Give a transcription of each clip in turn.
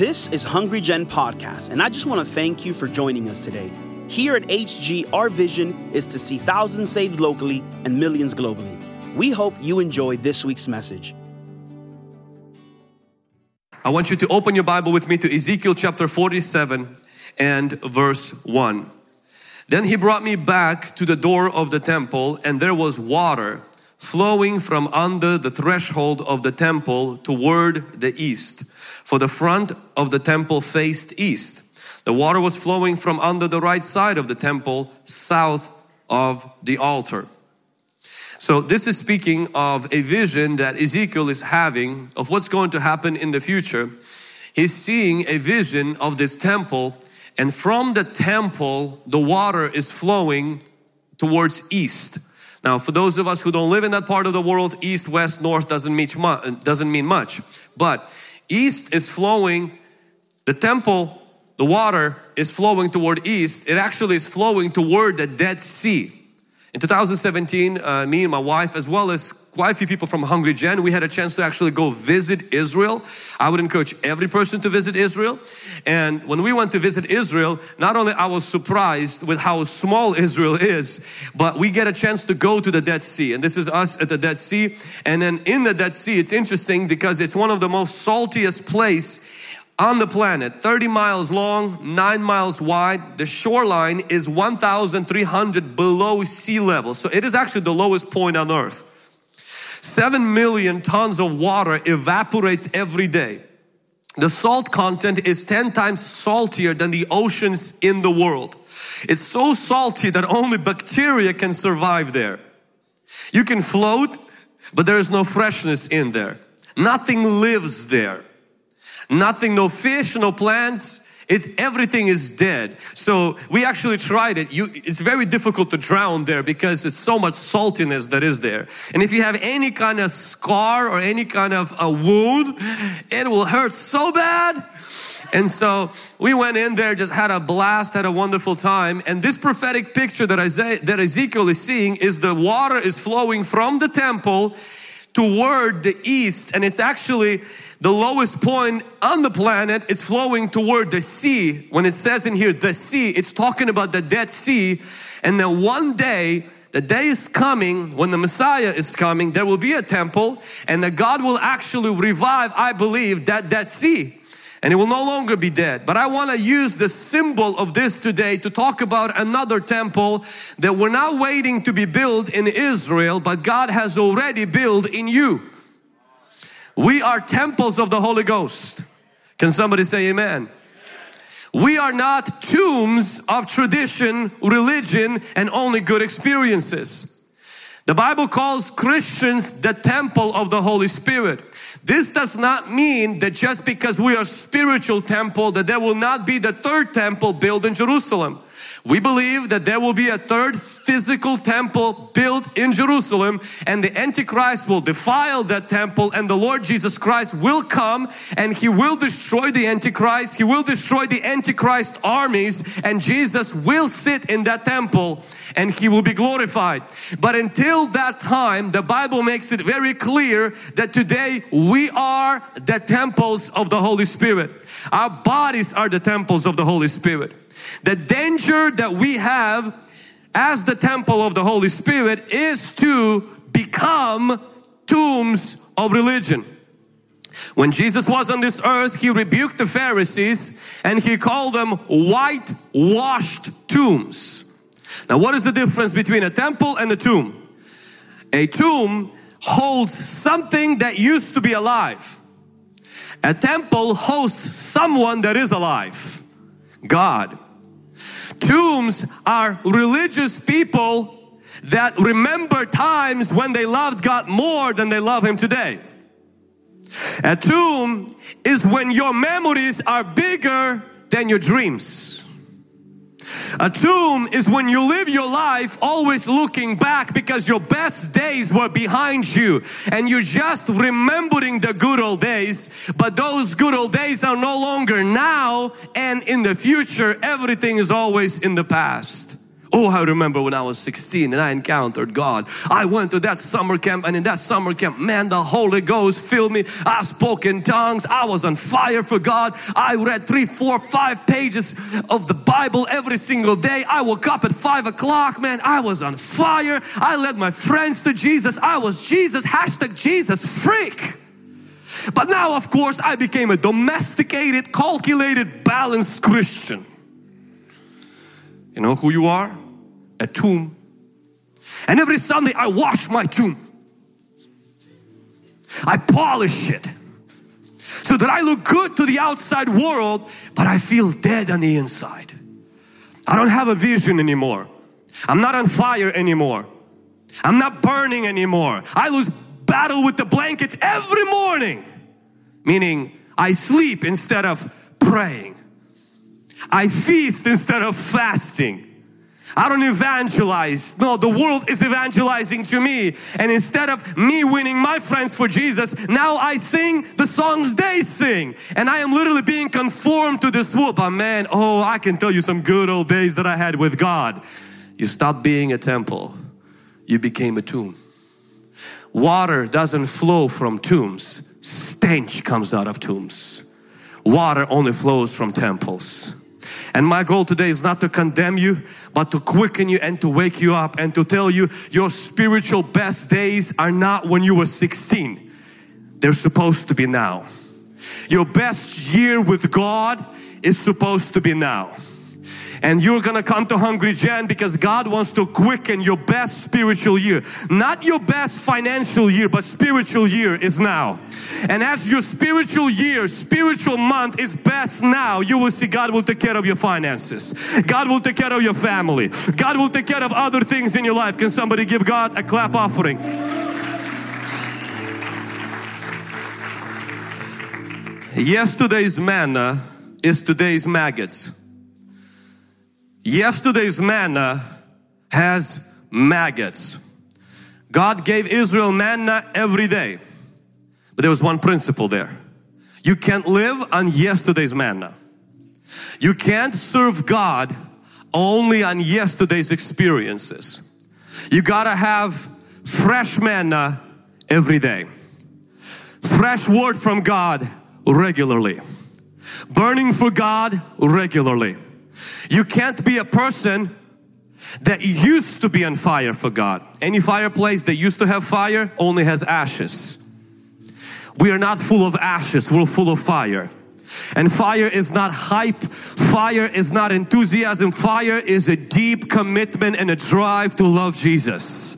This is Hungry Gen Podcast, and I just want to thank you for joining us today. Here at HG, our vision is to see thousands saved locally and millions globally. We hope you enjoy this week's message. I want you to open your Bible with me to Ezekiel chapter 47 and verse 1. Then he brought me back to the door of the temple, and there was water flowing from under the threshold of the temple toward the east. For the front of the temple faced east. The water was flowing from under the right side of the temple, south of the altar. So, this is speaking of a vision that Ezekiel is having of what's going to happen in the future. He's seeing a vision of this temple, and from the temple, the water is flowing towards east. Now, for those of us who don't live in that part of the world, east, west, north doesn't mean much, doesn't mean much. But east is flowing, the temple, the water is flowing toward east. It actually is flowing toward the Dead Sea. In 2017, uh, me and my wife, as well as quite a few people from Hungry Gen, we had a chance to actually go visit Israel. I would encourage every person to visit Israel. And when we went to visit Israel, not only I was surprised with how small Israel is, but we get a chance to go to the Dead Sea. And this is us at the Dead Sea. And then in the Dead Sea, it's interesting because it's one of the most saltiest place on the planet, 30 miles long, 9 miles wide. The shoreline is 1,300 below sea level. So it is actually the lowest point on earth. 7 million tons of water evaporates every day. The salt content is 10 times saltier than the oceans in the world. It's so salty that only bacteria can survive there. You can float, but there is no freshness in there. Nothing lives there nothing, no fish, no plants. It's everything is dead. So we actually tried it. You, it's very difficult to drown there because it's so much saltiness that is there. And if you have any kind of scar or any kind of a wound, it will hurt so bad. And so we went in there, just had a blast, had a wonderful time. And this prophetic picture that, Isaiah, that Ezekiel is seeing is the water is flowing from the temple toward the east. And it's actually the lowest point on the planet, it's flowing toward the sea. When it says in here, the sea, it's talking about the Dead Sea. And then one day, the day is coming when the Messiah is coming, there will be a temple and that God will actually revive, I believe, that Dead Sea. And it will no longer be dead. But I want to use the symbol of this today to talk about another temple that we're not waiting to be built in Israel, but God has already built in you. We are temples of the Holy Ghost. Can somebody say amen? We are not tombs of tradition, religion, and only good experiences. The Bible calls Christians the temple of the Holy Spirit. This does not mean that just because we are spiritual temple that there will not be the third temple built in Jerusalem. We believe that there will be a third physical temple built in Jerusalem and the Antichrist will defile that temple and the Lord Jesus Christ will come and He will destroy the Antichrist. He will destroy the Antichrist armies and Jesus will sit in that temple and He will be glorified. But until that time, the Bible makes it very clear that today we are the temples of the Holy Spirit. Our bodies are the temples of the Holy Spirit. The danger that we have as the temple of the Holy Spirit is to become tombs of religion. When Jesus was on this earth, he rebuked the Pharisees and he called them white-washed tombs. Now, what is the difference between a temple and a tomb? A tomb holds something that used to be alive. A temple hosts someone that is alive. God. Tombs are religious people that remember times when they loved God more than they love Him today. A tomb is when your memories are bigger than your dreams. A tomb is when you live your life always looking back because your best days were behind you and you're just remembering the good old days, but those good old days are no longer now and in the future. Everything is always in the past. Oh, I remember when I was 16 and I encountered God. I went to that summer camp and in that summer camp, man, the Holy Ghost filled me. I spoke in tongues. I was on fire for God. I read three, four, five pages of the Bible every single day. I woke up at five o'clock, man. I was on fire. I led my friends to Jesus. I was Jesus, hashtag Jesus freak. But now, of course, I became a domesticated, calculated, balanced Christian. You know who you are? A tomb. And every Sunday I wash my tomb. I polish it so that I look good to the outside world, but I feel dead on the inside. I don't have a vision anymore. I'm not on fire anymore. I'm not burning anymore. I lose battle with the blankets every morning. Meaning I sleep instead of praying. I feast instead of fasting. I don't evangelize. No, the world is evangelizing to me. And instead of me winning my friends for Jesus, now I sing the songs they sing. And I am literally being conformed to this world. But man, oh, I can tell you some good old days that I had with God. You stopped being a temple. You became a tomb. Water doesn't flow from tombs. Stench comes out of tombs. Water only flows from temples. And my goal today is not to condemn you, but to quicken you and to wake you up and to tell you your spiritual best days are not when you were 16. They're supposed to be now. Your best year with God is supposed to be now and you're gonna come to Hungry Gen because God wants to quicken your best spiritual year. Not your best financial year, but spiritual year is now. And as your spiritual year, spiritual month is best now, you will see God will take care of your finances. God will take care of your family. God will take care of other things in your life. Can somebody give God a clap offering? Yesterday's manna is today's maggots. Yesterday's manna has maggots. God gave Israel manna every day. But there was one principle there. You can't live on yesterday's manna. You can't serve God only on yesterday's experiences. You gotta have fresh manna every day. Fresh word from God regularly. Burning for God regularly. You can't be a person that used to be on fire for God. Any fireplace that used to have fire only has ashes. We are not full of ashes, we're full of fire. And fire is not hype, fire is not enthusiasm, fire is a deep commitment and a drive to love Jesus.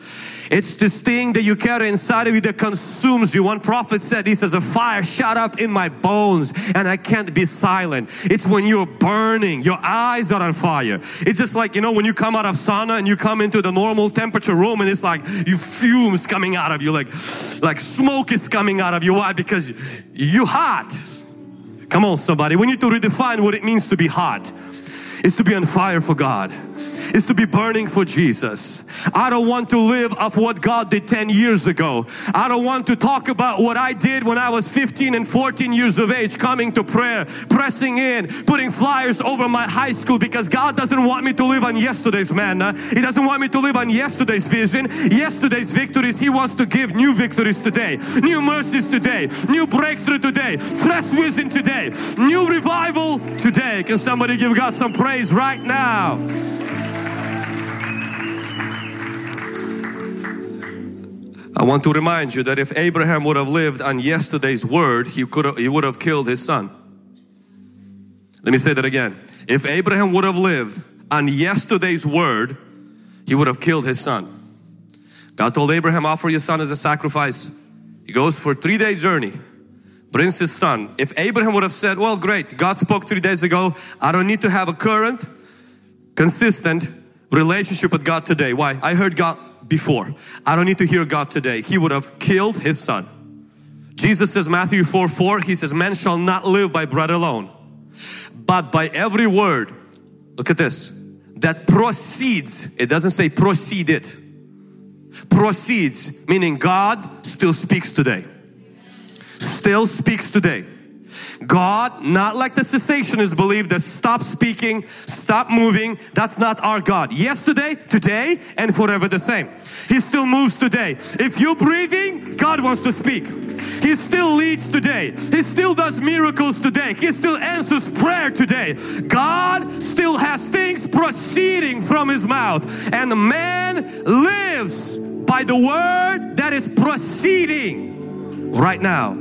It's this thing that you carry inside of you that consumes you. One prophet said, he says, a fire shot up in my bones and I can't be silent. It's when you're burning, your eyes are on fire. It's just like, you know, when you come out of sauna and you come into the normal temperature room and it's like you fumes coming out of you, like, like smoke is coming out of you. Why? Because you hot. Come on somebody, we need to redefine what it means to be hot. It's to be on fire for God is to be burning for Jesus. I don't want to live of what God did 10 years ago. I don't want to talk about what I did when I was 15 and 14 years of age, coming to prayer, pressing in, putting flyers over my high school because God doesn't want me to live on yesterday's manna. He doesn't want me to live on yesterday's vision, yesterday's victories. He wants to give new victories today, new mercies today, new breakthrough today, fresh vision today, new revival today. Can somebody give God some praise right now? I want to remind you that if Abraham would have lived on yesterday's word, he could have, he would have killed his son. Let me say that again. If Abraham would have lived on yesterday's word, he would have killed his son. God told Abraham, offer your son as a sacrifice. He goes for three day journey, brings his son. If Abraham would have said, well, great, God spoke three days ago. I don't need to have a current, consistent relationship with God today. Why? I heard God before. I don't need to hear God today. He would have killed his son. Jesus says, Matthew 4 4, he says, Man shall not live by bread alone, but by every word. Look at this. That proceeds, it doesn't say proceeded. Proceeds, meaning God still speaks today. Still speaks today. God, not like the cessationists believe that stop speaking, stop moving. That's not our God. Yesterday, today, and forever the same. He still moves today. If you're breathing, God wants to speak. He still leads today. He still does miracles today. He still answers prayer today. God still has things proceeding from His mouth. And man lives by the word that is proceeding right now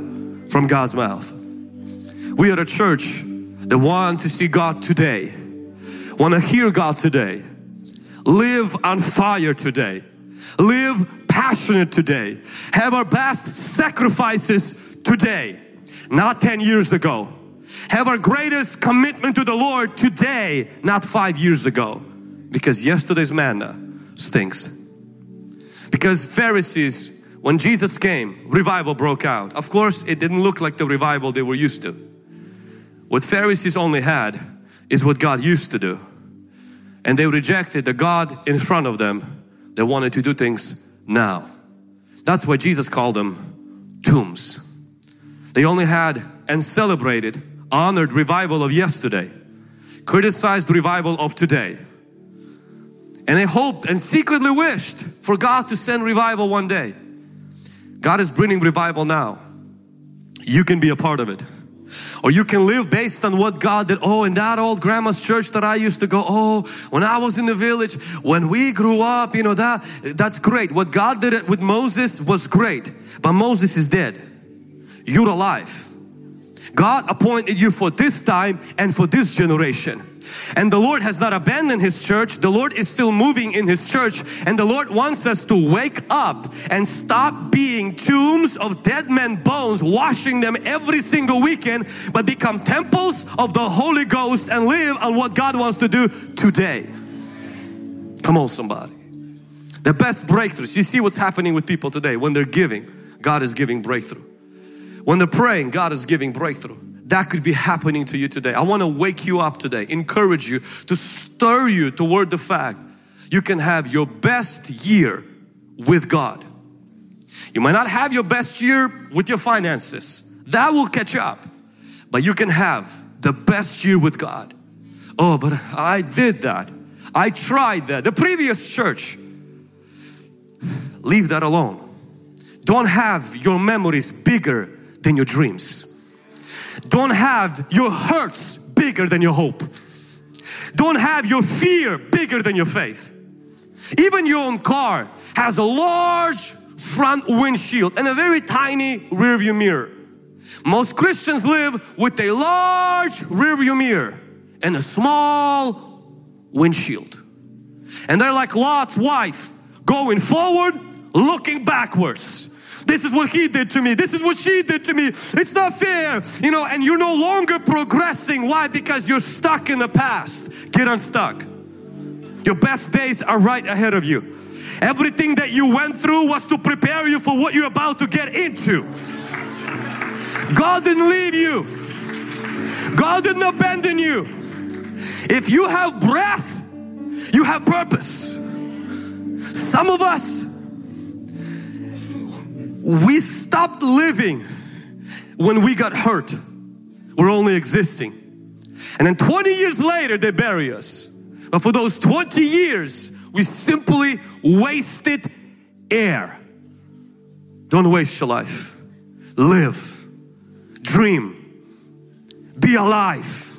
from God's mouth. We are a church that want to see God today, want to hear God today, live on fire today, live passionate today, have our best sacrifices today, not 10 years ago. Have our greatest commitment to the Lord today, not five years ago. Because yesterday's manna stinks. Because Pharisees, when Jesus came, revival broke out. Of course, it didn't look like the revival they were used to. What Pharisees only had is what God used to do. And they rejected the God in front of them that wanted to do things now. That's why Jesus called them tombs. They only had and celebrated, honored revival of yesterday, criticized revival of today. And they hoped and secretly wished for God to send revival one day. God is bringing revival now. You can be a part of it. Or you can live based on what God did. Oh, in that old grandma's church that I used to go, oh, when I was in the village, when we grew up, you know, that, that's great. What God did it with Moses was great. But Moses is dead. You're alive. God appointed you for this time and for this generation. And the Lord has not abandoned His church. The Lord is still moving in His church. And the Lord wants us to wake up and stop being tombs of dead men bones, washing them every single weekend, but become temples of the Holy Ghost and live on what God wants to do today. Come on somebody. The best breakthroughs. You see what's happening with people today. When they're giving, God is giving breakthrough. When they're praying, God is giving breakthrough that could be happening to you today. I want to wake you up today, encourage you to stir you toward the fact you can have your best year with God. You might not have your best year with your finances. That will catch up. But you can have the best year with God. Oh, but I did that. I tried that. The previous church. Leave that alone. Don't have your memories bigger than your dreams. Don't have your hurts bigger than your hope. Don't have your fear bigger than your faith. Even your own car has a large front windshield and a very tiny rearview mirror. Most Christians live with a large rearview mirror and a small windshield. And they're like Lot's wife going forward, looking backwards. This is what he did to me. This is what she did to me. It's not fair. You know, and you're no longer progressing. Why? Because you're stuck in the past. Get unstuck. Your best days are right ahead of you. Everything that you went through was to prepare you for what you're about to get into. God didn't leave you. God didn't abandon you. If you have breath, you have purpose. Some of us we stopped living when we got hurt. We're only existing. And then 20 years later, they bury us. But for those 20 years, we simply wasted air. Don't waste your life. Live. Dream. Be alive.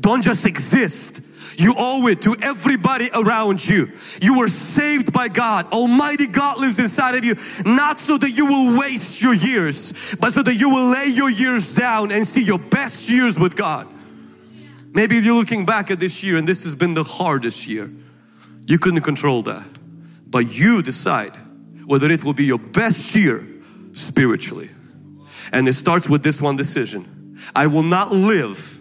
Don't just exist. You owe it to everybody around you. You were saved by God. Almighty God lives inside of you, not so that you will waste your years, but so that you will lay your years down and see your best years with God. Maybe you're looking back at this year and this has been the hardest year. You couldn't control that. But you decide whether it will be your best year spiritually. And it starts with this one decision. I will not live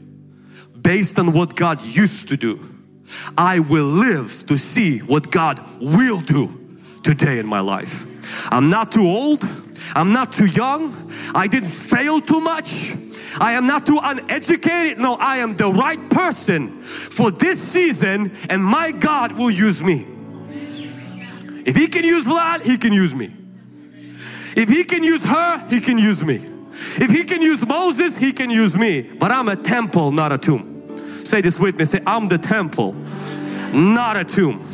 based on what God used to do. I will live to see what God will do today in my life. I'm not too old. I'm not too young. I didn't fail too much. I am not too uneducated. No, I am the right person for this season and my God will use me. If He can use Vlad, He can use me. If He can use her, He can use me. If He can use Moses, He can use me. But I'm a temple, not a tomb. Say this with me. Say, I'm the temple, not a tomb.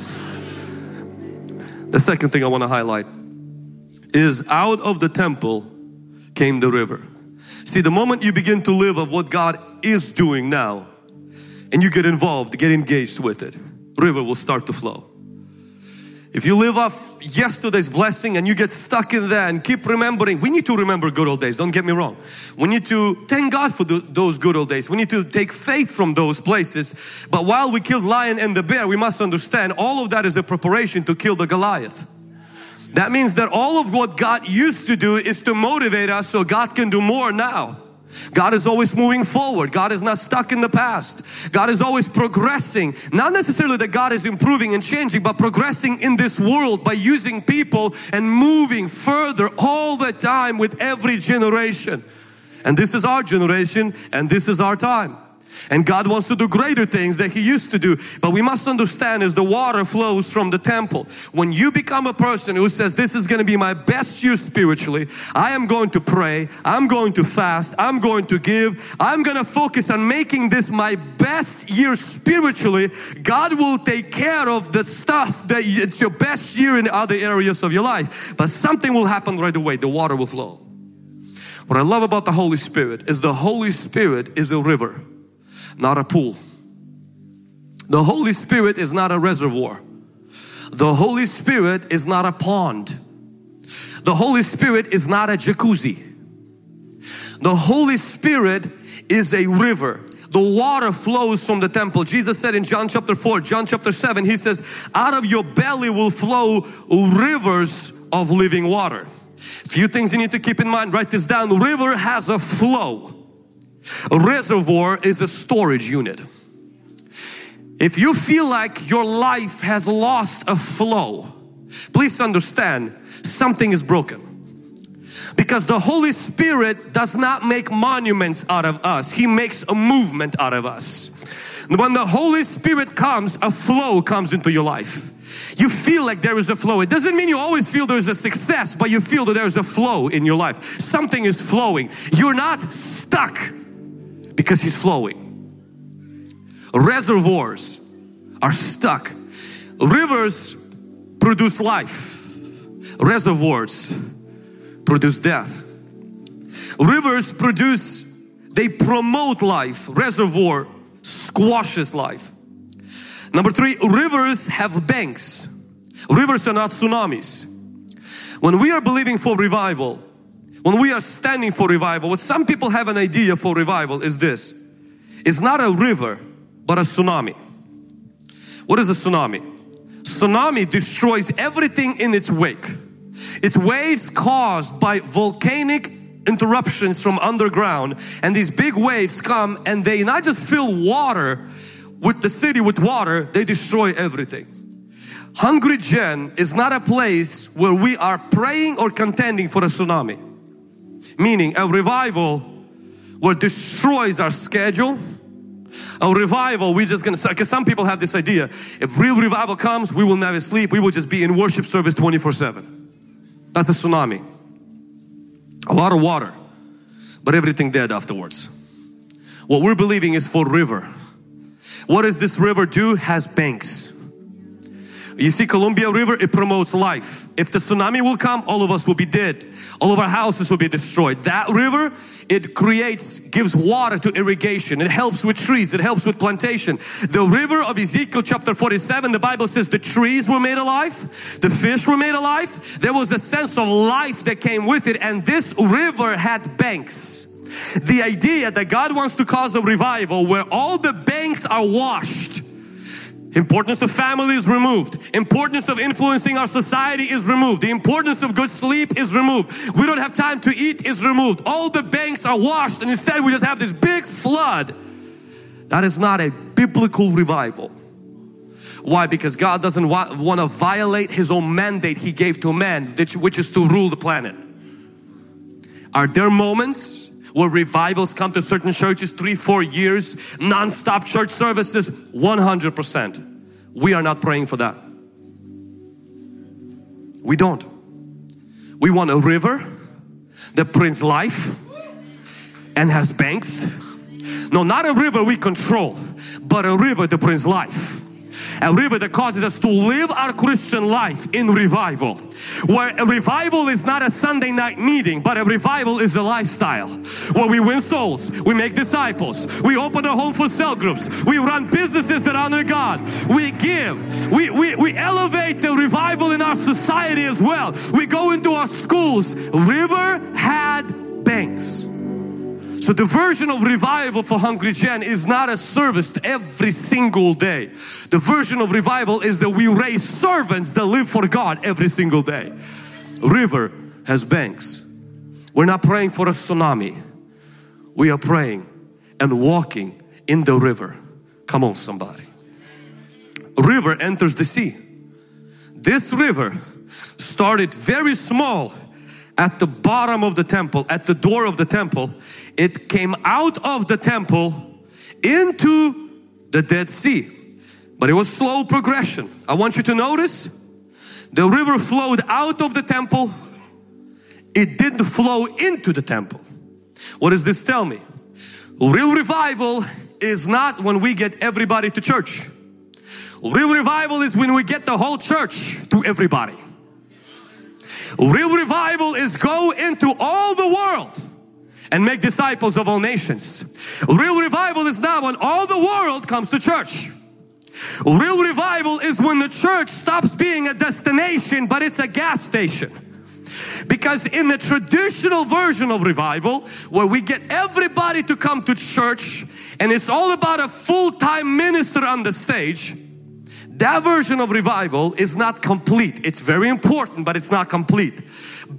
The second thing I want to highlight is out of the temple came the river. See, the moment you begin to live of what God is doing now and you get involved, get engaged with it, river will start to flow. If you live off yesterday's blessing and you get stuck in that and keep remembering, we need to remember good old days, don't get me wrong. We need to thank God for the, those good old days. We need to take faith from those places. But while we killed lion and the bear, we must understand all of that is a preparation to kill the Goliath. That means that all of what God used to do is to motivate us so God can do more now. God is always moving forward. God is not stuck in the past. God is always progressing. Not necessarily that God is improving and changing, but progressing in this world by using people and moving further all the time with every generation. And this is our generation and this is our time. And God wants to do greater things that He used to do. But we must understand as the water flows from the temple. When you become a person who says, this is going to be my best year spiritually. I am going to pray. I'm going to fast. I'm going to give. I'm going to focus on making this my best year spiritually. God will take care of the stuff that it's your best year in other areas of your life. But something will happen right away. The water will flow. What I love about the Holy Spirit is the Holy Spirit is a river not a pool. The Holy Spirit is not a reservoir. The Holy Spirit is not a pond. The Holy Spirit is not a jacuzzi. The Holy Spirit is a river. The water flows from the temple. Jesus said in John chapter 4, John chapter 7, He says, out of your belly will flow rivers of living water. Few things you need to keep in mind. Write this down. River has a flow. A reservoir is a storage unit. If you feel like your life has lost a flow, please understand something is broken. Because the Holy Spirit does not make monuments out of us. He makes a movement out of us. When the Holy Spirit comes, a flow comes into your life. You feel like there is a flow. It doesn't mean you always feel there's a success, but you feel that there's a flow in your life. Something is flowing. You're not stuck because He's flowing. Reservoirs are stuck. Rivers produce life. Reservoirs produce death. Rivers produce, they promote life. Reservoir squashes life. Number three, rivers have banks. Rivers are not tsunamis. When we are believing for revival, when we are standing for revival, what some people have an idea for revival is this. It's not a river, but a tsunami. What is a tsunami? Tsunami destroys everything in its wake. It's waves caused by volcanic interruptions from underground and these big waves come and they not just fill water with the city with water, they destroy everything. Hungry Gen is not a place where we are praying or contending for a tsunami. Meaning a revival what destroys our schedule. A revival, we just gonna, because some people have this idea, if real revival comes, we will never sleep, we will just be in worship service 24 7. That's a tsunami. A lot of water, but everything dead afterwards. What we're believing is for river. What does this river do? Has banks. You see Columbia River, it promotes life. If the tsunami will come, all of us will be dead. All of our houses will be destroyed. That river, it creates, gives water to irrigation. It helps with trees. It helps with plantation. The river of Ezekiel chapter 47, the Bible says the trees were made alive. The fish were made alive. There was a sense of life that came with it. And this river had banks. The idea that God wants to cause a revival where all the banks are washed Importance of family is removed. Importance of influencing our society is removed. The importance of good sleep is removed. We don't have time to eat is removed. All the banks are washed and instead we just have this big flood. That is not a biblical revival. Why? Because God doesn't wa want to violate His own mandate He gave to man, which is to rule the planet. Are there moments where revivals come to certain churches three, four years, non-stop church services, 100%. We are not praying for that. We don't. We want a river that brings life and has banks? No, not a river we control, but a river that brings life. A river that causes us to live our Christian life in revival. Where a revival is not a Sunday night meeting, but a revival is a lifestyle. Where we win souls, we make disciples, we open a home for cell groups, we run businesses that honor God, we give, we, we, we elevate the revival in our society as well. We go into our schools. River had banks. So the version of revival for Hungry Gen is not a service every single day. The version of revival is that we raise servants that live for God every single day. River has banks. We're not praying for a tsunami. We are praying and walking in the river. Come on somebody. River enters the sea. This river started very small at the bottom of the temple, at the door of the temple it came out of the temple into the Dead Sea. But it was slow progression. I want you to notice the river flowed out of the temple. It didn't flow into the temple. What does this tell me? Real revival is not when we get everybody to church. Real revival is when we get the whole church to everybody. Real revival is go into all the world and make disciples of all nations. Real revival is not when all the world comes to church. Real revival is when the church stops being a destination but it's a gas station. Because in the traditional version of revival, where we get everybody to come to church and it's all about a full-time minister on the stage, that version of revival is not complete. It's very important, but it's not complete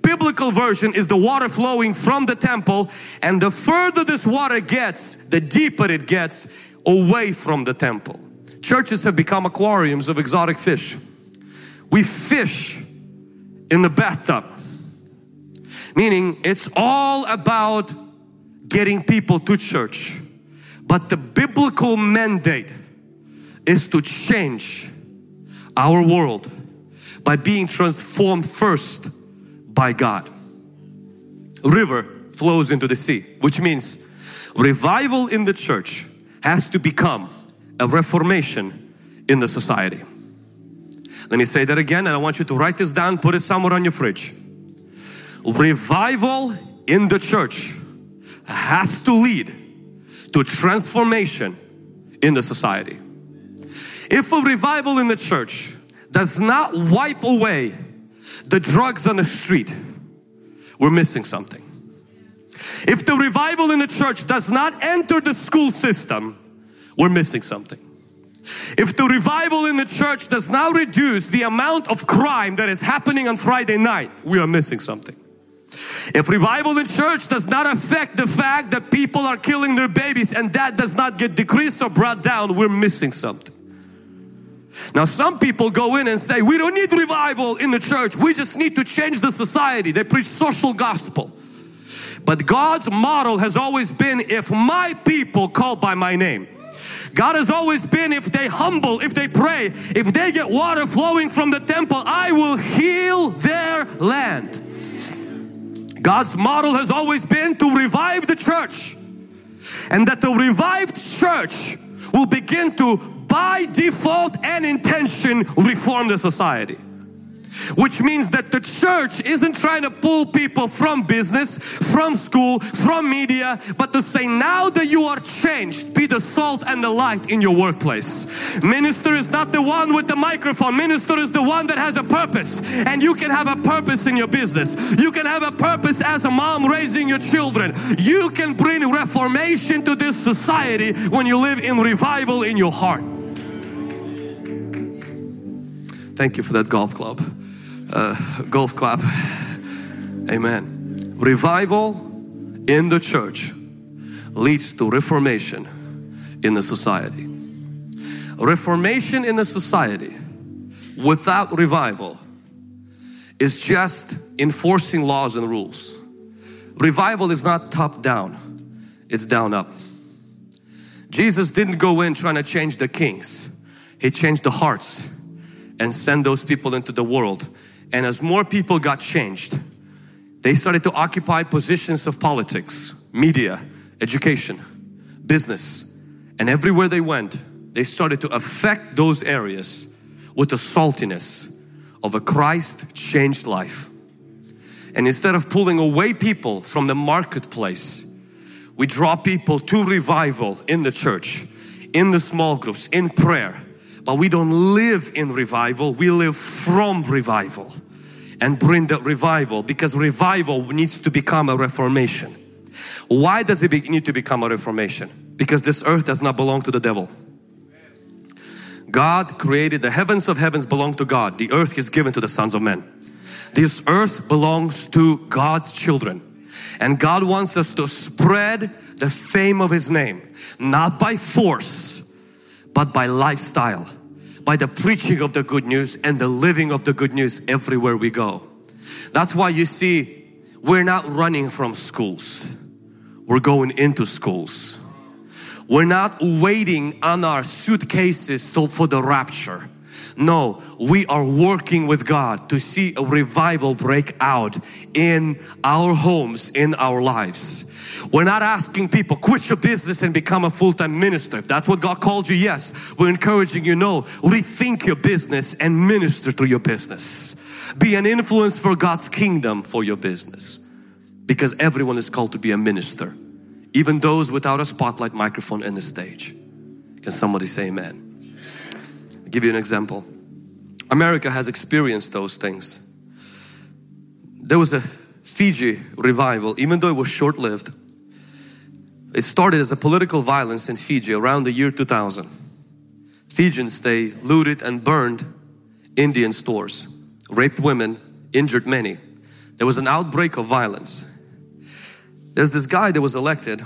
biblical version is the water flowing from the temple and the further this water gets, the deeper it gets away from the temple. Churches have become aquariums of exotic fish. We fish in the bathtub. Meaning it's all about getting people to church. But the biblical mandate is to change our world by being transformed first by God. River flows into the sea, which means revival in the church has to become a reformation in the society. Let me say that again and I want you to write this down, put it somewhere on your fridge. Revival in the church has to lead to transformation in the society. If a revival in the church does not wipe away the drugs on the street, we're missing something. If the revival in the church does not enter the school system, we're missing something. If the revival in the church does not reduce the amount of crime that is happening on Friday night, we are missing something. If revival in church does not affect the fact that people are killing their babies and that does not get decreased or brought down, we're missing something. Now some people go in and say, we don't need revival in the church. We just need to change the society. They preach social gospel. But God's model has always been, if my people called by my name, God has always been if they humble, if they pray, if they get water flowing from the temple, I will heal their land. God's model has always been to revive the church and that the revived church will begin to by default and intention reform the society. Which means that the church isn't trying to pull people from business, from school, from media, but to say now that you are changed, be the salt and the light in your workplace. Minister is not the one with the microphone. Minister is the one that has a purpose. And you can have a purpose in your business. You can have a purpose as a mom raising your children. You can bring reformation to this society when you live in revival in your heart. Thank you for that golf club. Uh, golf clap. Amen. Revival in the church leads to reformation in the society. Reformation in the society without revival is just enforcing laws and rules. Revival is not top down, it's down up. Jesus didn't go in trying to change the kings, He changed the hearts and send those people into the world. And as more people got changed, they started to occupy positions of politics, media, education, business, and everywhere they went, they started to affect those areas with the saltiness of a Christ changed life. And instead of pulling away people from the marketplace, we draw people to revival in the church, in the small groups, in prayer. But we don't live in revival, we live from revival and bring that revival because revival needs to become a reformation. Why does it need to become a reformation? Because this earth does not belong to the devil. God created the heavens of heavens belong to God. The earth is given to the sons of men. This earth belongs to God's children. And God wants us to spread the fame of His name, not by force, but by lifestyle, by the preaching of the good news and the living of the good news everywhere we go. That's why you see, we're not running from schools, we're going into schools. We're not waiting on our suitcases for the rapture. No, we are working with God to see a revival break out in our homes, in our lives. We're not asking people quit your business and become a full-time minister. If that's what God called you, yes. We're encouraging you, no, rethink your business and minister to your business. Be an influence for God's kingdom for your business. Because everyone is called to be a minister even those without a spotlight microphone and the stage. Can somebody say amen? I'll give you an example. America has experienced those things. There was a Fiji revival, even though it was short lived. It started as a political violence in Fiji around the year 2000. Fijians, they looted and burned Indian stores, raped women, injured many. There was an outbreak of violence there's this guy that was elected,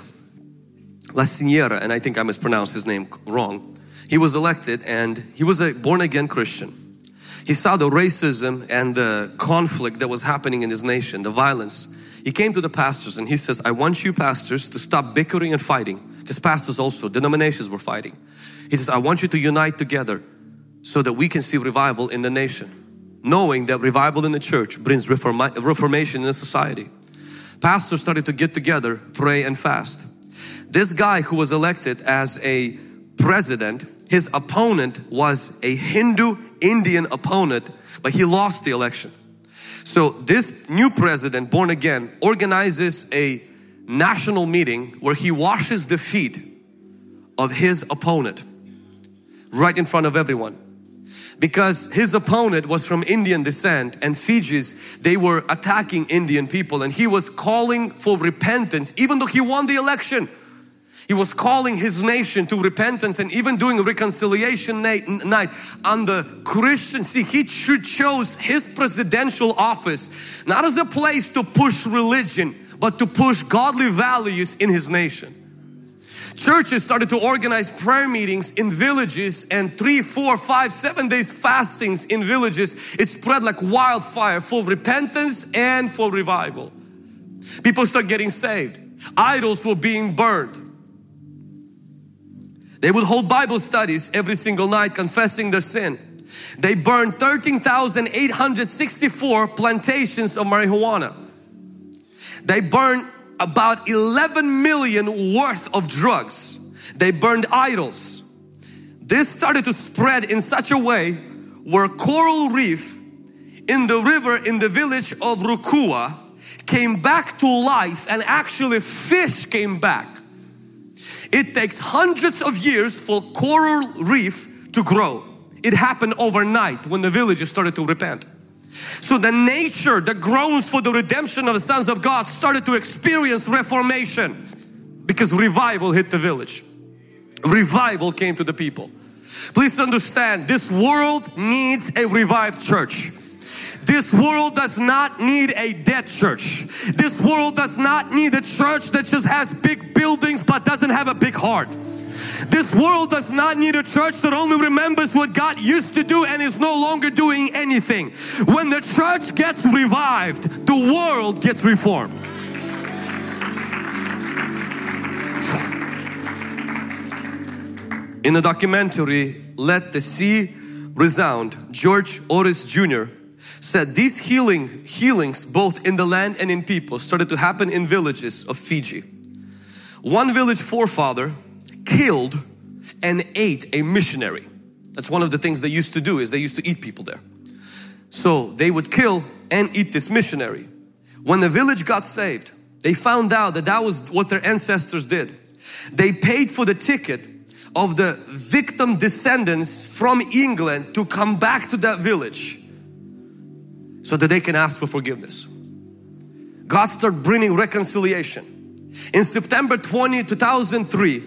La Siniera, and I think I mispronounced his name wrong. He was elected and he was a born again Christian. He saw the racism and the conflict that was happening in his nation, the violence. He came to the pastors and he says, I want you pastors to stop bickering and fighting because pastors also, denominations were fighting. He says, I want you to unite together so that we can see revival in the nation. Knowing that revival in the church brings reformation in the society pastors started to get together, pray and fast. This guy who was elected as a president, his opponent was a Hindu Indian opponent, but he lost the election. So this new president, born again, organizes a national meeting where he washes the feet of his opponent right in front of everyone. Because his opponent was from Indian descent and Fiji's they were attacking Indian people and he was calling for repentance even though he won the election he was calling his nation to repentance and even doing reconciliation night, the Christian. See, he chose his presidential office not as a place to push religion, but to push godly values in his nation churches started to organize prayer meetings in villages and three, four, five, seven days fastings in villages. It spread like wildfire for repentance and for revival. People start getting saved. Idols were being burned. They would hold Bible studies every single night confessing their sin. They burned 13,864 plantations of marijuana. They burned about 11 million worth of drugs. They burned idols. This started to spread in such a way where coral reef in the river in the village of Rukua came back to life and actually fish came back. It takes hundreds of years for coral reef to grow. It happened overnight when the villagers started to repent. So the nature that groans for the redemption of the sons of God started to experience reformation because revival hit the village. Revival came to the people. Please understand this world needs a revived church. This world does not need a dead church. This world does not need a church that just has big buildings but doesn't have a big heart. This world does not need a church that only remembers what God used to do and is no longer doing anything. When the church gets revived, the world gets reformed. In the documentary, Let the Sea Resound, George Otis Jr. said these healing, healings both in the land and in people started to happen in villages of Fiji One village forefather killed and ate a missionary. That's one of the things they used to do is they used to eat people there. So they would kill and eat this missionary. When the village got saved, they found out that that was what their ancestors did. They paid for the ticket of the victim descendants from England to come back to that village so that they can ask for forgiveness. God started bringing reconciliation. In September 20, 2003,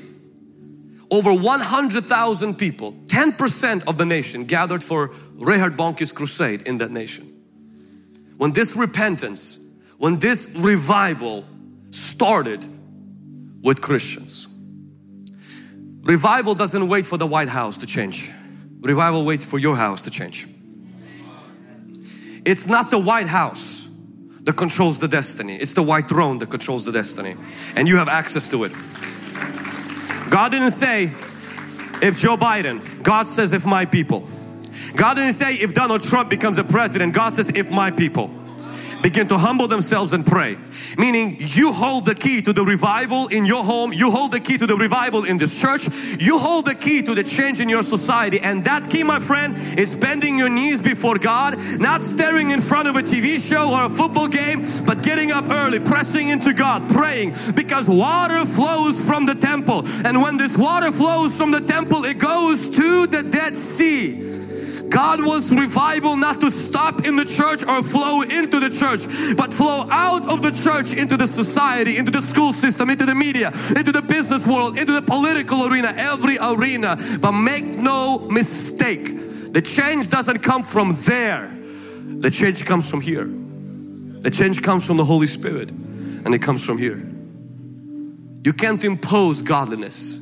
over 100,000 people, 10% of the nation gathered for Reinhard Bonnke's crusade in that nation. When this repentance, when this revival started with Christians. Revival doesn't wait for the White House to change. Revival waits for your house to change. It's not the White House that controls the destiny. It's the white throne that controls the destiny. And you have access to it. God didn't say if Joe Biden, God says if my people. God didn't say if Donald Trump becomes a president, God says if my people begin to humble themselves and pray. Meaning you hold the key to the revival in your home, you hold the key to the revival in this church, you hold the key to the change in your society. And that key, my friend, is bending your knees before God, not staring in front of a TV show or a football game, but getting up early, pressing into God, praying because water flows from the temple. And when this water flows from the temple, it goes to the Dead Sea. God wants revival not to stop in the church or flow into the church, but flow out of the church into the society, into the school system, into the media, into the business world, into the political arena, every arena. But make no mistake, the change doesn't come from there. The change comes from here. The change comes from the Holy Spirit and it comes from here. You can't impose godliness.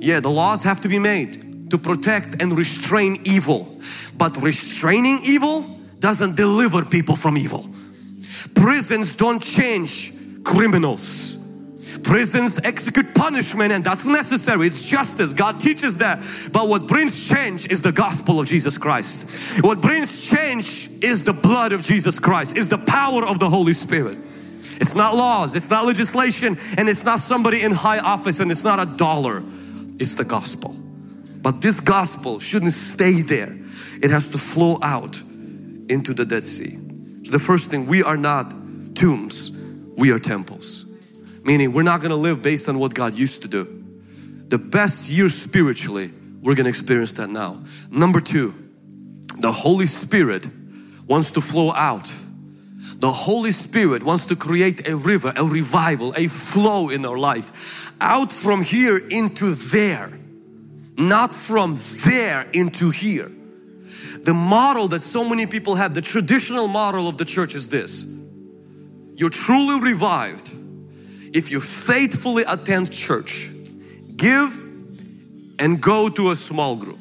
Yeah, the laws have to be made to protect and restrain evil. But restraining evil doesn't deliver people from evil. Prisons don't change criminals. Prisons execute punishment and that's necessary. It's justice. God teaches that. But what brings change is the gospel of Jesus Christ. What brings change is the blood of Jesus Christ, is the power of the Holy Spirit. It's not laws, it's not legislation, and it's not somebody in high office, and it's not a dollar. It's the gospel. But this gospel shouldn't stay there. It has to flow out into the Dead Sea. So the first thing, we are not tombs, we are temples. Meaning we're not gonna live based on what God used to do. The best year spiritually, we're gonna experience that now. Number two, the Holy Spirit wants to flow out. The Holy Spirit wants to create a river, a revival, a flow in our life. Out from here into there not from there into here. The model that so many people have, the traditional model of the church is this. You're truly revived if you faithfully attend church, give and go to a small group.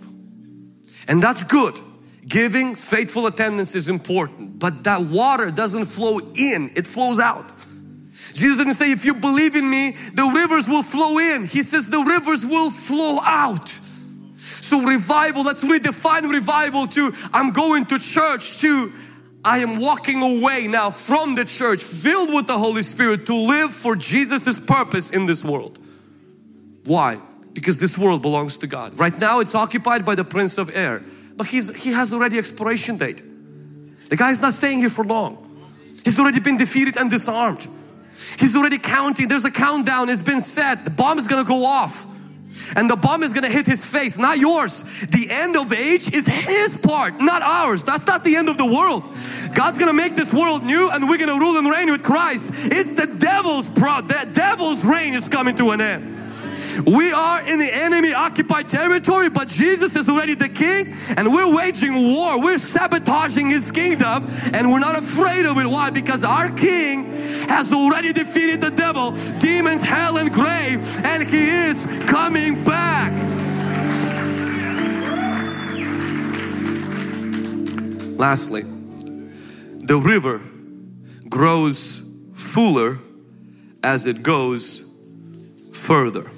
And that's good. Giving, faithful attendance is important, but that water doesn't flow in, it flows out. Jesus didn't say, if you believe in me, the rivers will flow in. He says, the rivers will flow out. So revival, let's redefine revival to I'm going to church to I am walking away now from the church filled with the Holy Spirit to live for Jesus' purpose in this world. Why? Because this world belongs to God. Right now it's occupied by the Prince of Air. But he's, he has already expiration date. The guy's not staying here for long. He's already been defeated and disarmed. He's already counting. There's a countdown. It's been set. The bomb is going to go off and the bomb is gonna hit his face, not yours. The end of age is his part, not ours. That's not the end of the world. God's gonna make this world new and we're gonna rule and reign with Christ. It's the devil's pro, the devil's reign is coming to an end. We are in the enemy occupied territory, but Jesus is already the king and we're waging war. We're sabotaging his kingdom and we're not afraid of it. Why? Because our king has already defeated the devil, demons, hell, and grave, and he is coming back. Lastly, the river grows fuller as it goes further.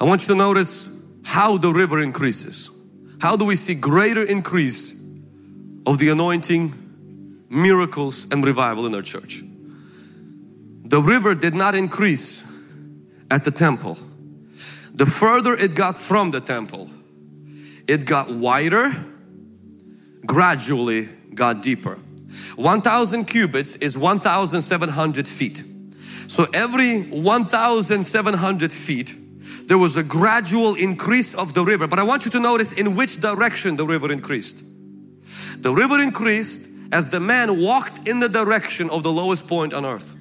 I want you to notice how the river increases. How do we see greater increase of the anointing, miracles and revival in our church? The river did not increase at the temple, the further it got from the temple, it got wider, gradually got deeper. 1000 cubits is 1700 feet. So every 1700 feet, there was a gradual increase of the river. But I want you to notice in which direction the river increased. The river increased as the man walked in the direction of the lowest point on earth.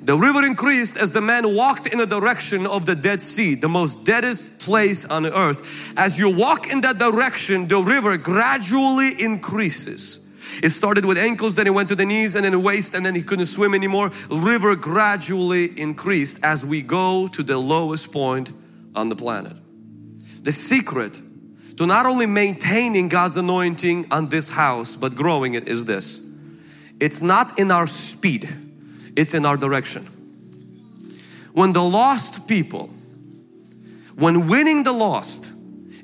The river increased as the man walked in the direction of the Dead Sea, the most deadest place on earth. As you walk in that direction, the river gradually increases. It started with ankles, then it went to the knees and then waist and then he couldn't swim anymore. River gradually increased as we go to the lowest point on the planet. The secret to not only maintaining God's anointing on this house but growing it is this. It's not in our speed, it's in our direction. When the lost people, when winning the lost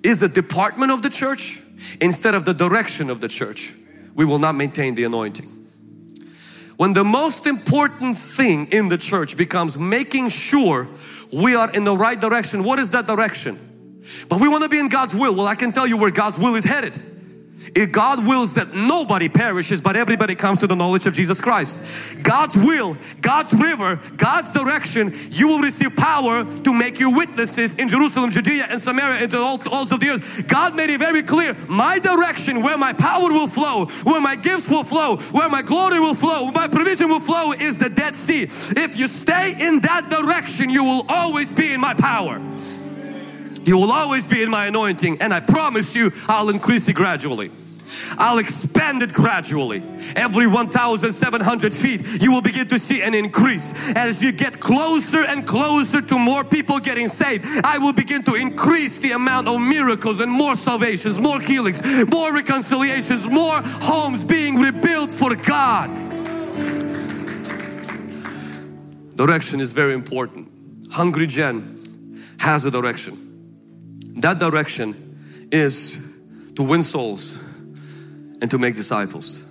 is the department of the church instead of the direction of the church, we will not maintain the anointing. When the most important thing in the church becomes making sure we are in the right direction, what is that direction? But we want to be in God's will. Well, I can tell you where God's will is headed. If God wills that nobody perishes but everybody comes to the knowledge of Jesus Christ. God's will, God's river, God's direction, you will receive power to make you witnesses in Jerusalem, Judea and Samaria and the all of the earth. God made it very clear, my direction where my power will flow, where my gifts will flow, where my glory will flow, where my provision will flow is the Dead Sea. If you stay in that direction, you will always be in my power. You will always be in my anointing and I promise you I'll increase it gradually. I'll expand it gradually. Every 1,700 feet, you will begin to see an increase. As you get closer and closer to more people getting saved, I will begin to increase the amount of miracles and more salvations, more healings, more reconciliations, more homes being rebuilt for God. Direction is very important. Hungry Gen has a direction. That direction is to win souls and to make disciples.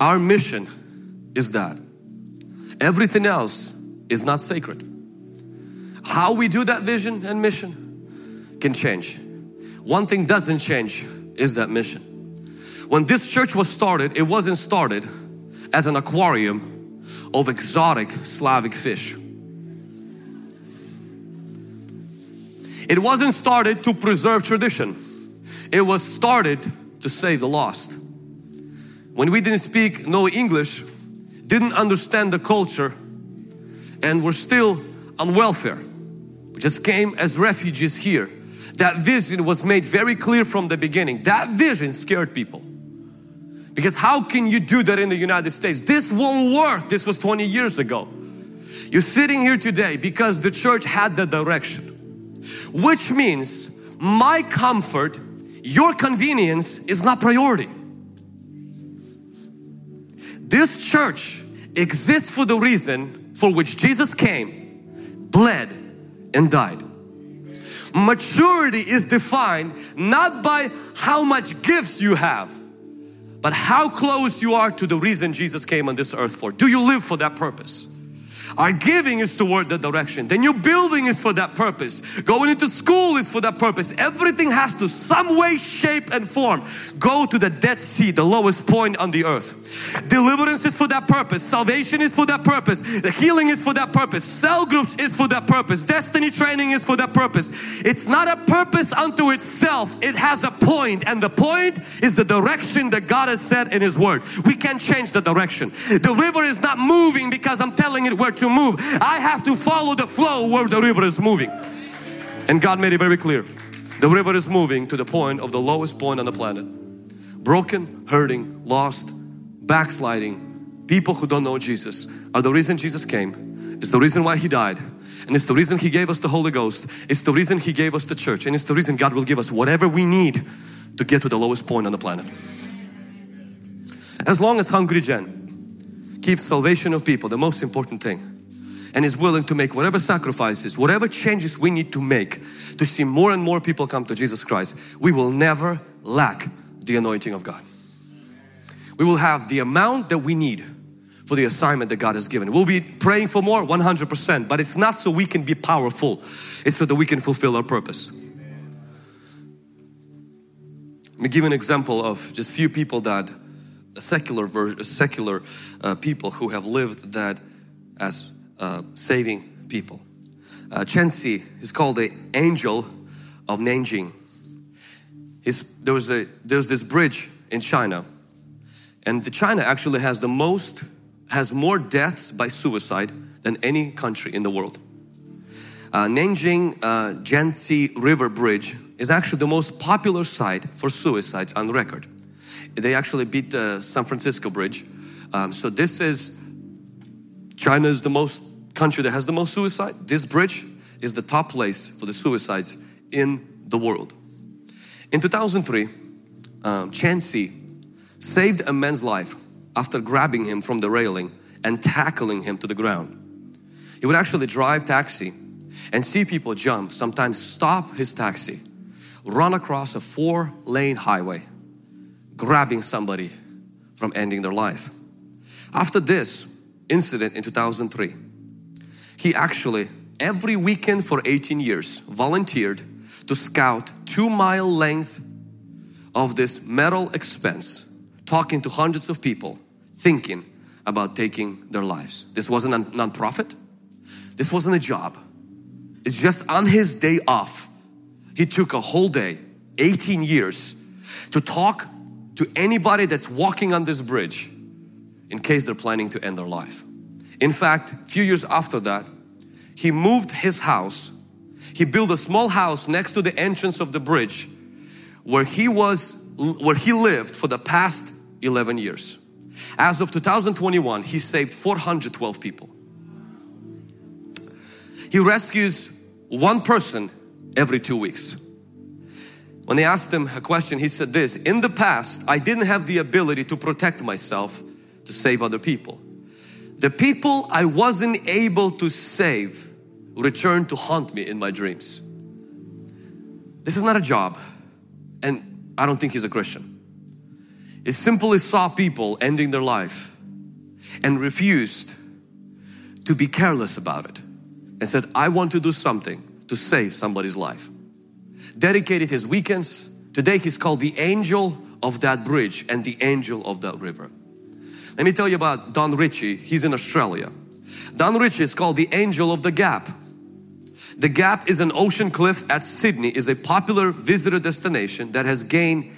Our mission is that. Everything else is not sacred. How we do that vision and mission can change. One thing doesn't change is that mission. When this church was started, it wasn't started as an aquarium of exotic Slavic fish. It wasn't started to preserve tradition. It was started to save the lost. When we didn't speak no English, didn't understand the culture, and were still on welfare, we just came as refugees here. That vision was made very clear from the beginning. That vision scared people. Because how can you do that in the United States? This won't work. This was 20 years ago. You're sitting here today because the church had the direction. Which means my comfort your convenience is not priority. This church exists for the reason for which Jesus came, bled, and died. Maturity is defined not by how much gifts you have, but how close you are to the reason Jesus came on this earth for. Do you live for that purpose? Our giving is toward the direction. The new building is for that purpose. Going into school is for that purpose. Everything has to some way, shape and form go to the Dead Sea, the lowest point on the earth. Deliverance is for that purpose. Salvation is for that purpose. The healing is for that purpose. Cell groups is for that purpose. Destiny training is for that purpose. It's not a purpose unto itself. It has a point and the point is the direction that God has set in His Word. We can't change the direction. The river is not moving because I'm telling it where to move. I have to follow the flow where the river is moving. And God made it very clear. The river is moving to the point of the lowest point on the planet. Broken, hurting, lost, backsliding, people who don't know Jesus are the reason Jesus came. It's the reason why He died. And it's the reason He gave us the Holy Ghost. It's the reason He gave us the church. And it's the reason God will give us whatever we need to get to the lowest point on the planet. As long as Hungry Gen keeps salvation of people the most important thing and is willing to make whatever sacrifices, whatever changes we need to make to see more and more people come to Jesus Christ, we will never lack the anointing of God. We will have the amount that we need for the assignment that God has given. We'll be praying for more 100%, but it's not so we can be powerful. It's so that we can fulfill our purpose. Let me give an example of just few people that secular secular uh, people who have lived that as uh, saving people. Uh, Chen Si is called the angel of Nanjing. His, there was a there's this bridge in China, and the China actually has the most has more deaths by suicide than any country in the world. Uh, Nanjing uh, Yangtze River Bridge is actually the most popular site for suicides on record. They actually beat the San Francisco Bridge. Um, so this is China is the most country that has the most suicide. This bridge is the top place for the suicides in the world. In 2003, um, Chen Si saved a man's life after grabbing him from the railing and tackling him to the ground. He would actually drive taxi and see people jump, sometimes stop his taxi, run across a four lane highway, grabbing somebody from ending their life. After this incident in 2003, he actually every weekend for 18 years volunteered to scout two mile length of this metal expense, talking to hundreds of people thinking about taking their lives. This wasn't a non-profit. This wasn't a job. It's just on his day off he took a whole day 18 years to talk to anybody that's walking on this bridge in case they're planning to end their life in fact a few years after that he moved his house. He built a small house next to the entrance of the bridge where he was where he lived for the past 11 years. As of 2021, he saved 412 people. He rescues one person every two weeks. When they asked him a question, he said this, in the past, I didn't have the ability to protect myself to save other people. The people I wasn't able to save returned to haunt me in my dreams. This is not a job, and I don't think he's a Christian. He simply saw people ending their life and refused to be careless about it and said, I want to do something to save somebody's life. Dedicated his weekends. Today he's called the angel of that bridge and the angel of that river. Let me tell you about Don Ritchie. He's in Australia. Don Ritchie is called the angel of the gap. The gap is an ocean cliff at Sydney is a popular visitor destination that has gained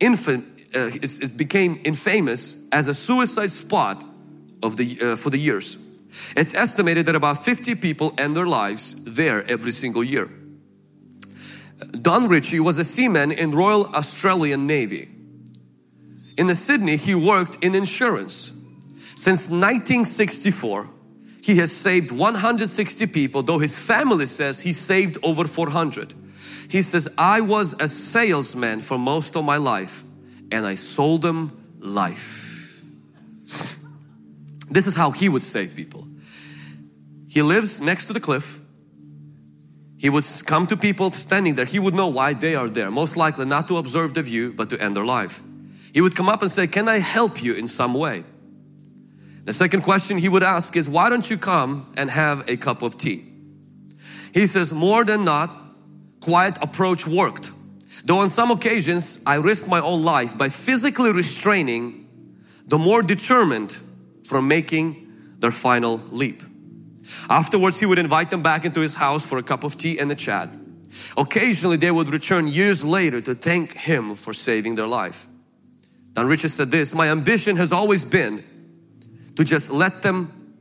infant, uh, it became infamous as a suicide spot of the, uh, for the years. It's estimated that about 50 people end their lives there every single year. Don Ritchie was a seaman in Royal Australian Navy. In the Sydney, he worked in insurance. Since 1964, he has saved 160 people, though his family says he saved over 400. He says, I was a salesman for most of my life and I sold them life. This is how he would save people. He lives next to the cliff. He would come to people standing there. He would know why they are there. Most likely not to observe the view, but to end their life. He would come up and say, Can I help you in some way? The second question he would ask is, Why don't you come and have a cup of tea? He says, More than not, quiet approach worked. Though on some occasions I risked my own life by physically restraining the more determined from making their final leap. Afterwards, he would invite them back into his house for a cup of tea and a chat. Occasionally, they would return years later to thank him for saving their life. Don Ritchie said this, my ambition has always been to just let them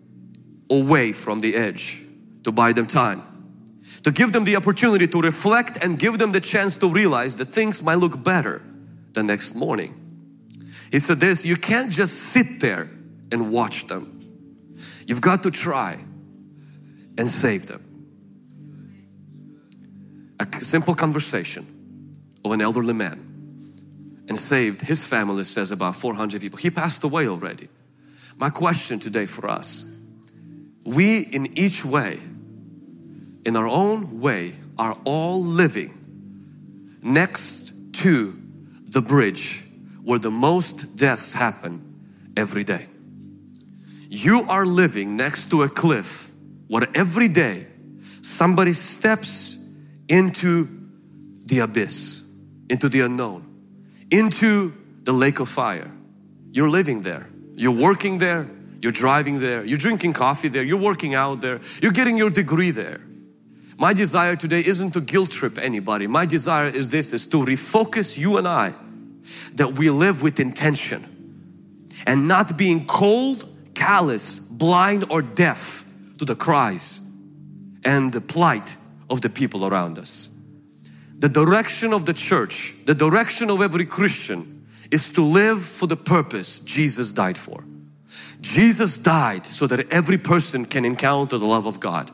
away from the edge, to buy them time, to give them the opportunity to reflect and give them the chance to realize that things might look better the next morning. He said this, you can't just sit there and watch them. You've got to try and save them. A simple conversation of an elderly man and saved his family says about 400 people. He passed away already. My question today for us, we in each way, in our own way, are all living next to the bridge where the most deaths happen every day. you are living next to a cliff where every day somebody steps into the abyss, into the unknown, into the lake of fire. You're living there. You're working there. You're driving there. You're drinking coffee there. You're working out there. You're getting your degree there. My desire today isn't to guilt trip anybody. My desire is this is to refocus you and I that we live with intention and not being cold, callous, blind or deaf to the cries and the plight of the people around us. The direction of the church, the direction of every Christian is to live for the purpose Jesus died for. Jesus died so that every person can encounter the love of God.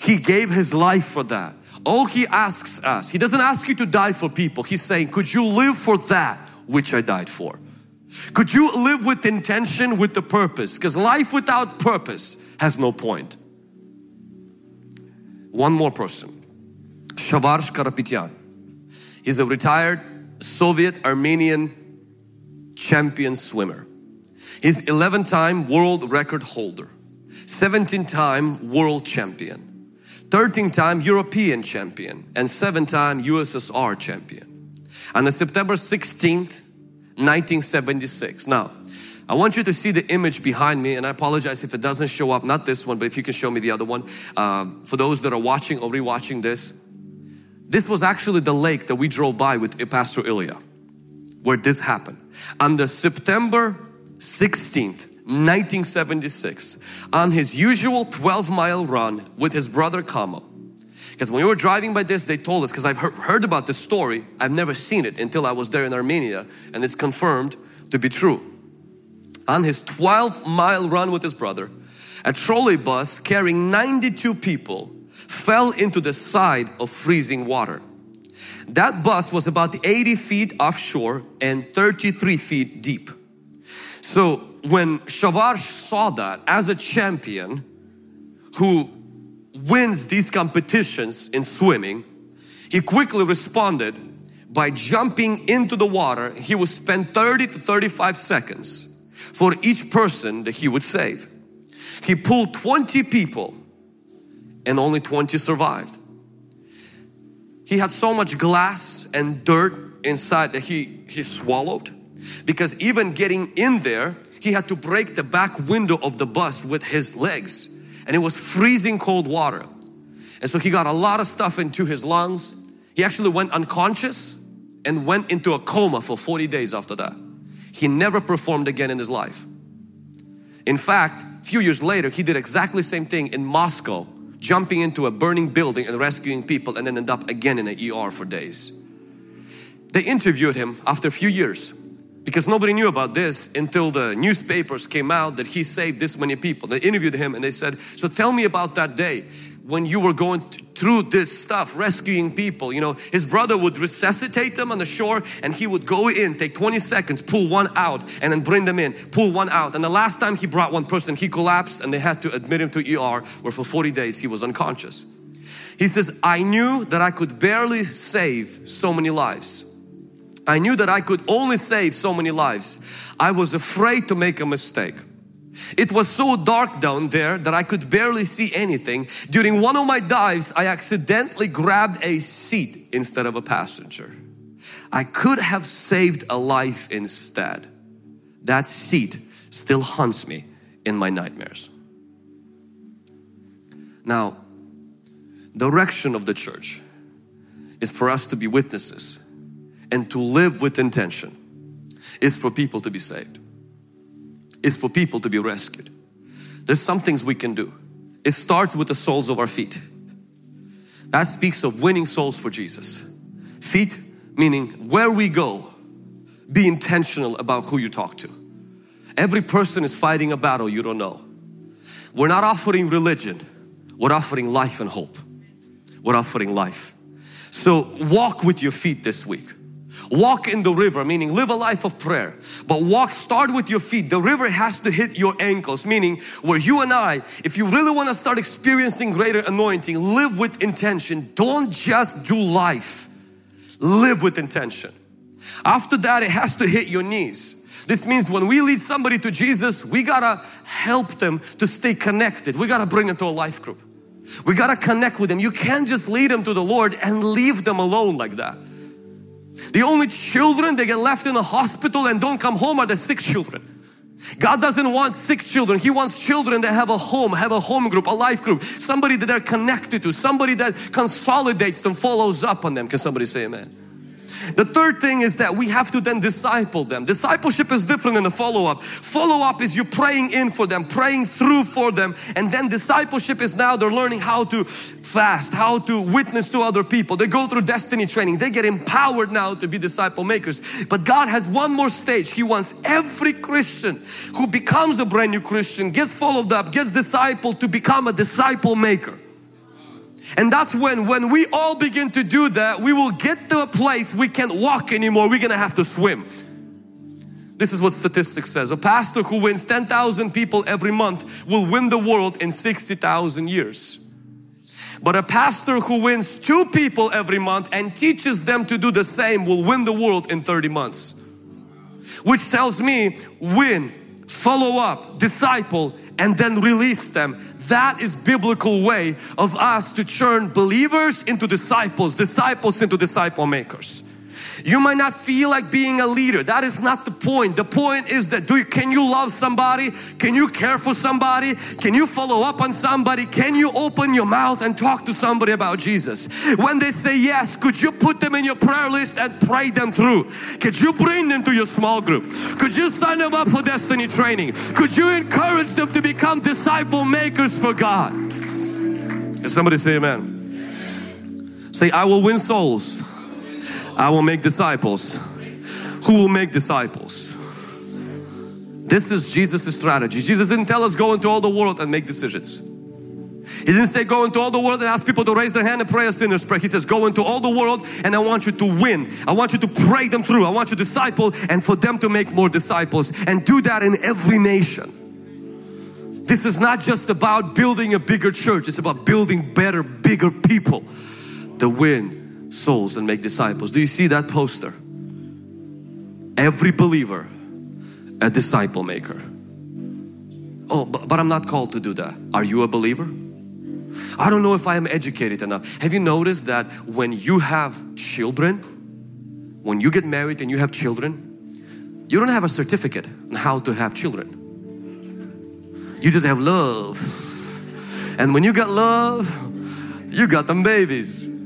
He gave His life for that. All He asks us, He doesn't ask you to die for people. He's saying, could you live for that which I died for? Could you live with intention, with the purpose? Because life without purpose has no point. One more person, Shavarsh Karapetyan. He's a retired Soviet Armenian champion swimmer. He's 11 time world record holder, 17 time world champion, 13 time European champion, and 7 time USSR champion. On the September 16th, 1976. Now, I want you to see the image behind me and I apologize if it doesn't show up, not this one, but if you can show me the other one. Uh, for those that are watching or rewatching this, this was actually the lake that we drove by with Pastor Ilya, where this happened. On the September 16th, 1976, on his usual 12 mile run with his brother Kamo. Because when we were driving by this, they told us, because I've heard about this story, I've never seen it until I was there in Armenia, and it's confirmed to be true. On his 12 mile run with his brother, a trolley bus carrying 92 people fell into the side of freezing water. That bus was about 80 feet offshore and 33 feet deep. So when Shavarsh saw that as a champion who wins these competitions in swimming, he quickly responded by jumping into the water. He would spend 30 to 35 seconds for each person that he would save. He pulled 20 people and only 20 survived. He had so much glass and dirt inside that he, he swallowed because even getting in there, he had to break the back window of the bus with his legs and it was freezing cold water. And so he got a lot of stuff into his lungs. He actually went unconscious and went into a coma for 40 days after that. He never performed again in his life. In fact, a few years later, he did exactly the same thing in Moscow jumping into a burning building and rescuing people and then end up again in an ER for days. They interviewed him after a few years because nobody knew about this until the newspapers came out that he saved this many people. They interviewed him and they said, so tell me about that day when you were going through this stuff, rescuing people. You know, his brother would resuscitate them on the shore and he would go in, take 20 seconds, pull one out and then bring them in, pull one out. And the last time he brought one person, he collapsed and they had to admit him to ER where for 40 days he was unconscious. He says, I knew that I could barely save so many lives. I knew that I could only save so many lives. I was afraid to make a mistake. It was so dark down there that I could barely see anything. During one of my dives, I accidentally grabbed a seat instead of a passenger. I could have saved a life instead. That seat still haunts me in my nightmares. Now, the direction of the church is for us to be witnesses and to live with intention is for people to be saved is for people to be rescued. There's some things we can do. It starts with the soles of our feet. That speaks of winning souls for Jesus. Feet meaning where we go, be intentional about who you talk to. Every person is fighting a battle you don't know. We're not offering religion, we're offering life and hope. We're offering life. So walk with your feet this week. Walk in the river, meaning live a life of prayer. But walk, start with your feet. The river has to hit your ankles, meaning where you and I, if you really want to start experiencing greater anointing, live with intention. Don't just do life, live with intention. After that, it has to hit your knees. This means when we lead somebody to Jesus, we gotta help them to stay connected. We gotta bring them to a life group. We gotta connect with them. You can't just lead them to the Lord and leave them alone like that. The only children that get left in a hospital and don't come home are the sick children. God doesn't want sick children. He wants children that have a home, have a home group, a life group, somebody that they're connected to, somebody that consolidates them, follows up on them. Can somebody say amen? The third thing is that we have to then disciple them. Discipleship is different than a follow up. Follow up is you praying in for them, praying through for them, and then discipleship is now they're learning how to fast, how to witness to other people. They go through destiny training. They get empowered now to be disciple makers. But God has one more stage. He wants every Christian who becomes a brand new Christian, gets followed up, gets discipled to become a disciple maker. And that's when, when we all begin to do that, we will get to a place we can't walk anymore. We're gonna have to swim. This is what statistics says. A pastor who wins 10,000 people every month will win the world in 60,000 years. But a pastor who wins two people every month and teaches them to do the same will win the world in 30 months. Which tells me win, follow up, disciple, and then release them. That is biblical way of us to turn believers into disciples, disciples into disciple makers. You might not feel like being a leader. That is not the point. The point is that do you, can you love somebody? Can you care for somebody? Can you follow up on somebody? Can you open your mouth and talk to somebody about Jesus? When they say yes, could you put them in your prayer list and pray them through? Could you bring them to your small group? Could you sign them up for destiny training? Could you encourage them to become disciple makers for God? Can somebody say amen? Say, I will win souls I will make disciples. Who will make disciples? This is Jesus' strategy. Jesus didn't tell us go into all the world and make decisions. He didn't say go into all the world and ask people to raise their hand and pray a sinner's prayer. He says go into all the world and I want you to win. I want you to pray them through. I want you to disciple and for them to make more disciples and do that in every nation. This is not just about building a bigger church. It's about building better, bigger people. The win souls and make disciples. Do you see that poster? Every believer, a disciple maker. Oh, but, but I'm not called to do that. Are you a believer? I don't know if I am educated enough. Have you noticed that when you have children, when you get married and you have children, you don't have a certificate on how to have children. You just have love. And when you got love, you got them babies.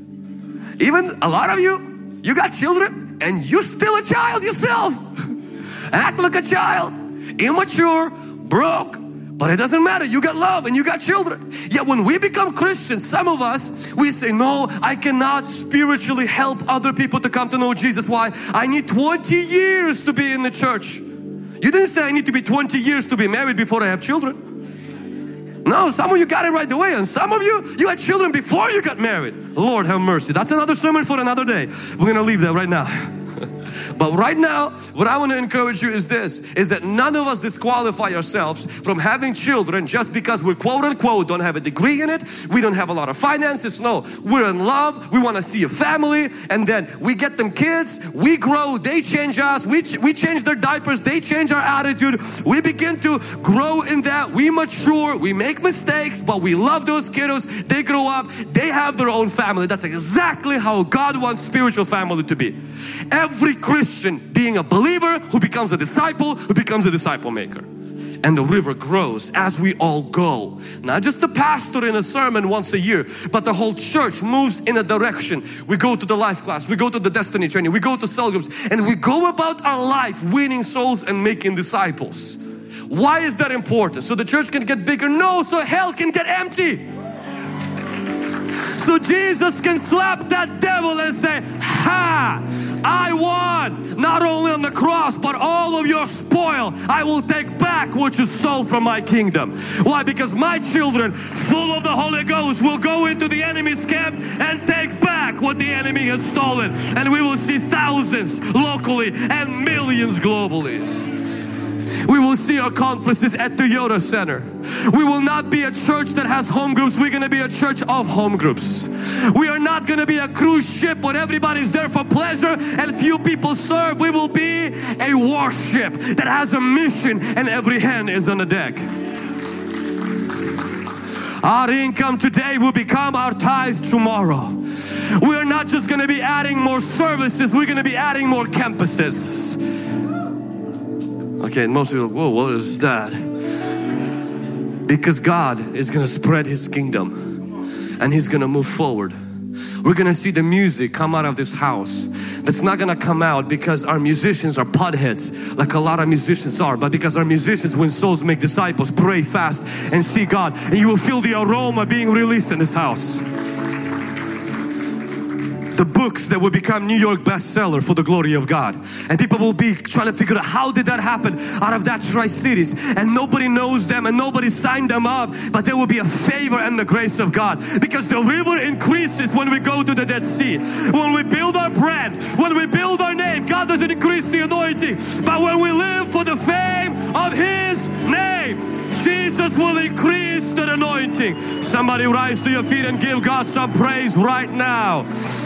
Even a lot of you, you got children and you're still a child yourself. Act like a child, immature, broke, but it doesn't matter. You got love and you got children. Yet when we become Christians, some of us, we say, no, I cannot spiritually help other people to come to know Jesus. Why? I need 20 years to be in the church. You didn't say I need to be 20 years to be married before I have children. No, some of you got it right away and some of you, you had children before you got married. Lord have mercy. That's another sermon for another day. We're to leave that right now. But right now, what I want to encourage you is this, is that none of us disqualify ourselves from having children just because we quote unquote don't have a degree in it, we don't have a lot of finances. No, we're in love, we want to see a family. And then we get them kids, we grow, they change us, we, ch we change their diapers, they change our attitude, we begin to grow in that, we mature, we make mistakes, but we love those kiddos, they grow up, they have their own family. That's exactly how God wants spiritual family to be. Every Christian being a believer who becomes a disciple, who becomes a disciple maker. And the river grows as we all go. Not just the pastor in a sermon once a year, but the whole church moves in a direction. We go to the life class, we go to the destiny training, we go to cell groups, and we go about our life winning souls and making disciples. Why is that important? So the church can get bigger? No, so hell can get empty. So Jesus can slap that devil and say, Ha! I won not only on the cross, but all of your spoil. I will take back what you stole from my kingdom. Why? Because my children, full of the Holy Ghost, will go into the enemy's camp and take back what the enemy has stolen. And we will see thousands locally and millions globally. We will see our conferences at the Toyota Center. We will not be a church that has home groups. We're going to be a church of home groups. We are not going to be a cruise ship where everybody's there for pleasure and few people serve. We will be a warship that has a mission and every hand is on the deck. Our income today will become our tithe tomorrow. We are not just going to be adding more services, we're going to be adding more campuses. Okay, and most people, whoa, what is that? Because God is to spread His kingdom and He's to move forward. We're gonna see the music come out of this house that's not gonna come out because our musicians are potheads like a lot of musicians are but because our musicians when souls make disciples pray fast and see God and you will feel the aroma being released in this house the books that will become New York bestseller for the glory of God. And people will be trying to figure out how did that happen out of that Tri-Cities and nobody knows them and nobody signed them up but there will be a favor and the grace of God because the river increases when we go to the Dead Sea. When we build our brand, when we build our name, God doesn't increase the anointing but when we live for the fame of His name Jesus will increase the anointing. Somebody rise to your feet and give God some praise right now.